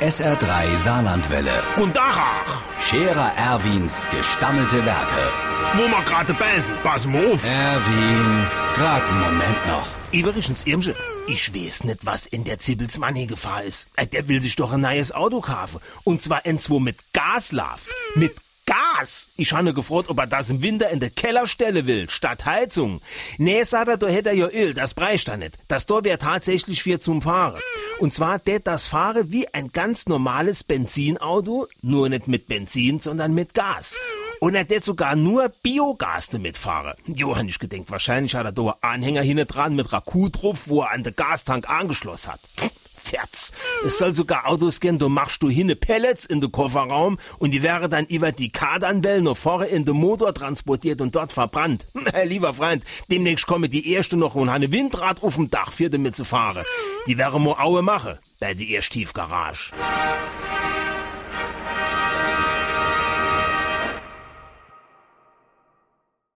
SR3 Saarlandwelle. Und Dachach, Scherer Erwins gestammelte Werke. wo wir gerade beißen, pass mal auf. Erwin, grad einen Moment noch. Übrigens, Irmsche, ich weiß nicht, was in der Zibbelsmann hier Gefahr ist. Äh, Der will sich doch ein neues Auto kaufen. Und zwar eins, wo mit Gas läuft. Mit Gas! Ich habe gefragt, ob er das im Winter in der Keller stellen will, statt Heizung. Nee, sagt er, da hätte er ja Öl, das breicht er nicht. Das da wäre tatsächlich für zum Fahren. Und zwar der das Fahren wie ein ganz normales Benzinauto, nur nicht mit Benzin, sondern mit Gas. Und er hat sogar nur Biogas damit fahren. Johann, ich gedenk, wahrscheinlich hat er da einen Anhänger hinten dran mit Raku drauf, wo er an den Gastank angeschlossen hat. Ferz. Es soll sogar Autos geben, da machst du hinne Pellets in den Kofferraum und die wäre dann über die Kardanwellen noch vorne in den Motor transportiert und dort verbrannt. Lieber Freund, demnächst komme die erste noch und eine Windrad auf dem Dach für damit zu fahren. Die wäre mo Aue mache bei der Erstiefgarage.